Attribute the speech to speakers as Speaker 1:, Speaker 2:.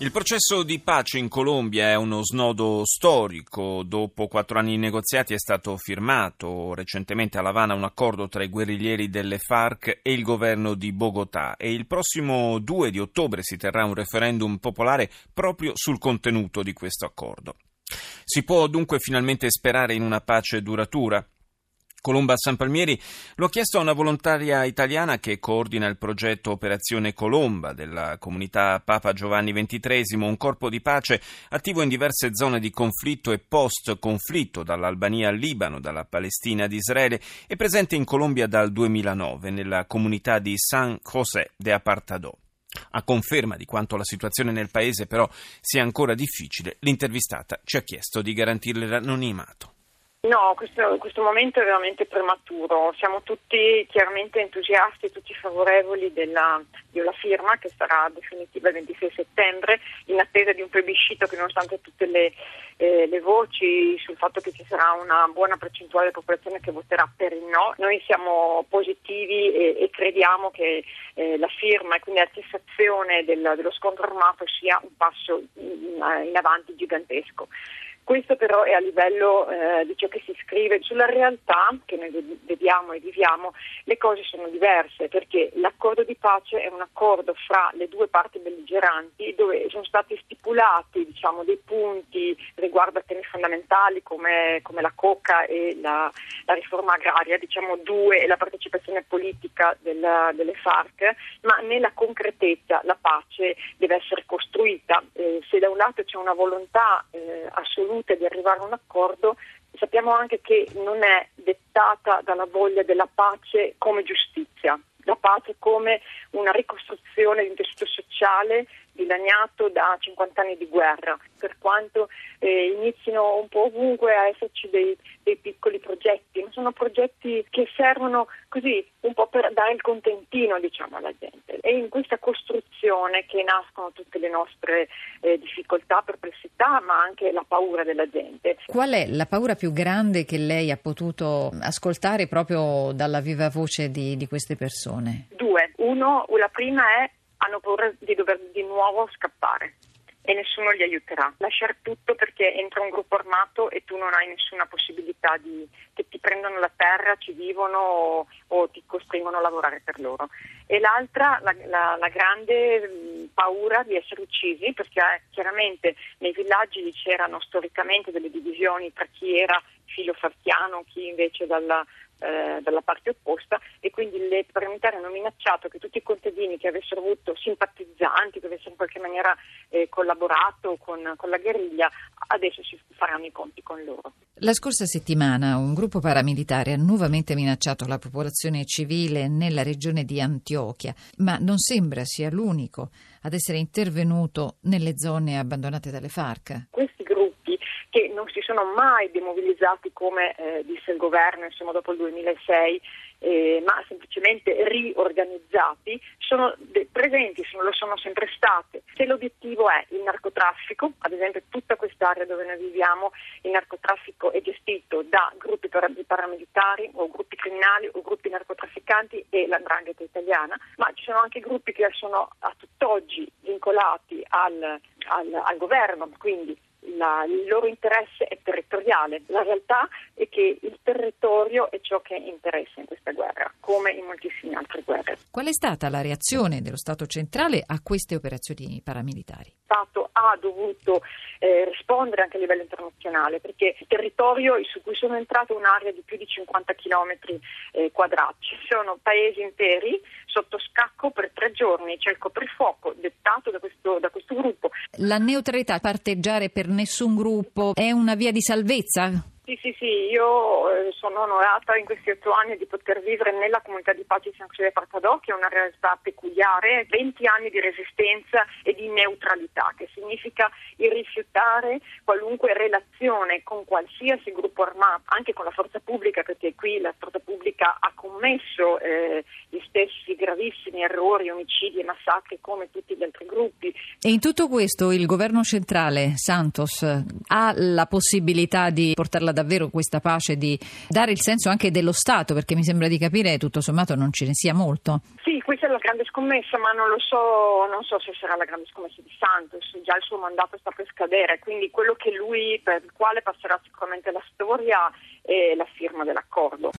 Speaker 1: Il processo di pace in Colombia è uno snodo storico. Dopo quattro anni di negoziati è stato firmato recentemente a La Habana un accordo tra i guerriglieri delle FARC e il governo di Bogotà e il prossimo 2 di ottobre si terrà un referendum popolare proprio sul contenuto di questo accordo. Si può dunque finalmente sperare in una pace duratura? Colomba San Palmieri lo ha chiesto a una volontaria italiana che coordina il progetto Operazione Colomba della comunità Papa Giovanni XXIII, un corpo di pace attivo in diverse zone di conflitto e post-conflitto, dall'Albania al Libano, dalla Palestina ad Israele, e presente in Colombia dal 2009 nella comunità di San José de Apartadó. A conferma di quanto la situazione nel paese però sia ancora difficile, l'intervistata ci ha chiesto di garantirle l'anonimato.
Speaker 2: No, questo, questo, momento è veramente prematuro. Siamo tutti chiaramente entusiasti, tutti favorevoli della, della, firma che sarà definitiva il 26 settembre, in attesa di un plebiscito che nonostante tutte le, eh, le voci sul fatto che ci sarà una buona percentuale della popolazione che voterà per il no, noi siamo positivi e, e crediamo che eh, la firma e quindi la cessazione del, dello scontro armato sia un passo in, in avanti gigantesco. Questo però è a livello eh, di ciò che si scrive. Sulla realtà che noi vediamo e viviamo le cose sono diverse perché l'accordo di pace è un accordo fra le due parti belligeranti dove sono stati stipulati diciamo, dei punti riguardo a temi fondamentali come, come la coca e la, la, riforma agraria, diciamo due e la partecipazione politica della, delle FARC, ma nella concretezza la pace deve essere costruita. Eh, se da un lato c'è una volontà eh, assoluta volute di arrivare a un accordo, sappiamo anche che non è dettata dalla voglia della pace come giustizia, la pace come una ricostruzione di un tessuto sociale dilaniato da 50 anni di guerra, per quanto eh, inizino un po' ovunque a esserci dei, dei, piccoli progetti, ma sono progetti che servono così un po' per dare il contentino diciamo, alla gente. È in questa costruzione che nascono tutte le nostre eh, difficoltà, perplessità, ma anche la paura della gente.
Speaker 3: Qual è la paura più grande che lei ha potuto ascoltare proprio dalla viva voce di, di queste persone?
Speaker 2: Due. Uno, la prima è hanno paura di dover di nuovo scappare e nessuno li aiuterà. Lasciare tutto perché entra un gruppo armato e tu non hai nessuna possibilità di che ti prendono la terra, ci vivono o, o ti costringono a lavorare per loro. E l'altra, la, la, la grande paura di essere uccisi, perché eh, chiaramente nei villaggi c'erano storicamente delle divisioni tra chi era filo farchiano, chi invece dalla, eh, dalla parte opposta e quindi le parlamentari hanno minacciato che tutti i contadini che avessero avuto simpatizzanti, che avessero in qualche maniera eh, collaborato con, con, la guerriglia, adesso si faranno i conti con loro.
Speaker 3: La scorsa settimana un gruppo paramilitare ha nuovamente minacciato la popolazione civile nella regione di Antiochia, ma non sembra sia l'unico ad essere intervenuto nelle zone abbandonate dalle FARC.
Speaker 2: Che non si sono mai demobilizzati come eh, disse il governo insomma, dopo il 2006, eh, ma semplicemente riorganizzati, sono de- presenti, sono, lo sono sempre state. Se l'obiettivo è il narcotraffico, ad esempio tutta quest'area dove noi viviamo, il narcotraffico è gestito da gruppi paramilitari o gruppi criminali o gruppi narcotrafficanti e la drangheta italiana, ma ci sono anche gruppi che sono a tutt'oggi vincolati al, al, al governo, quindi la, il loro interesse è territoriale. La realtà è che il territorio è ciò che interessa in questa guerra, come in moltissime altre guerre.
Speaker 3: Qual è stata la reazione dello Stato centrale a queste operazioni paramilitari?
Speaker 2: Lo Stato ha dovuto eh, rispondere anche a livello internazionale perché il territorio su cui sono entrato è un'area di più di 50 km eh, quadrati. Ci sono paesi interi sotto scacco per tre giorni, c'è il coprifuoco dettato da questo, da questo.
Speaker 3: La neutralità, parteggiare per nessun gruppo, è una via di salvezza?
Speaker 2: Sì, sì, sì, io eh, sono onorata in questi otto anni di poter vivere nella comunità di pace di San Giuseppe Partadò, che è una realtà peculiare, 20 anni di resistenza e di neutralità, che significa il rifiutare qualunque relazione con qualsiasi gruppo armato, anche con la forza pubblica, perché qui la forza pubblica ha commesso gravissimi errori, omicidi e massacri come tutti gli altri gruppi.
Speaker 3: E in tutto questo il governo centrale, Santos, ha la possibilità di portarla davvero questa pace, di dare il senso anche dello Stato, perché mi sembra di capire tutto sommato non ce ne sia molto.
Speaker 2: Sì, questa è la grande scommessa, ma non lo so, non so se sarà la grande scommessa di Santos, già il suo mandato sta per scadere, quindi quello che lui, per il quale passerà sicuramente la storia è la firma dell'accordo.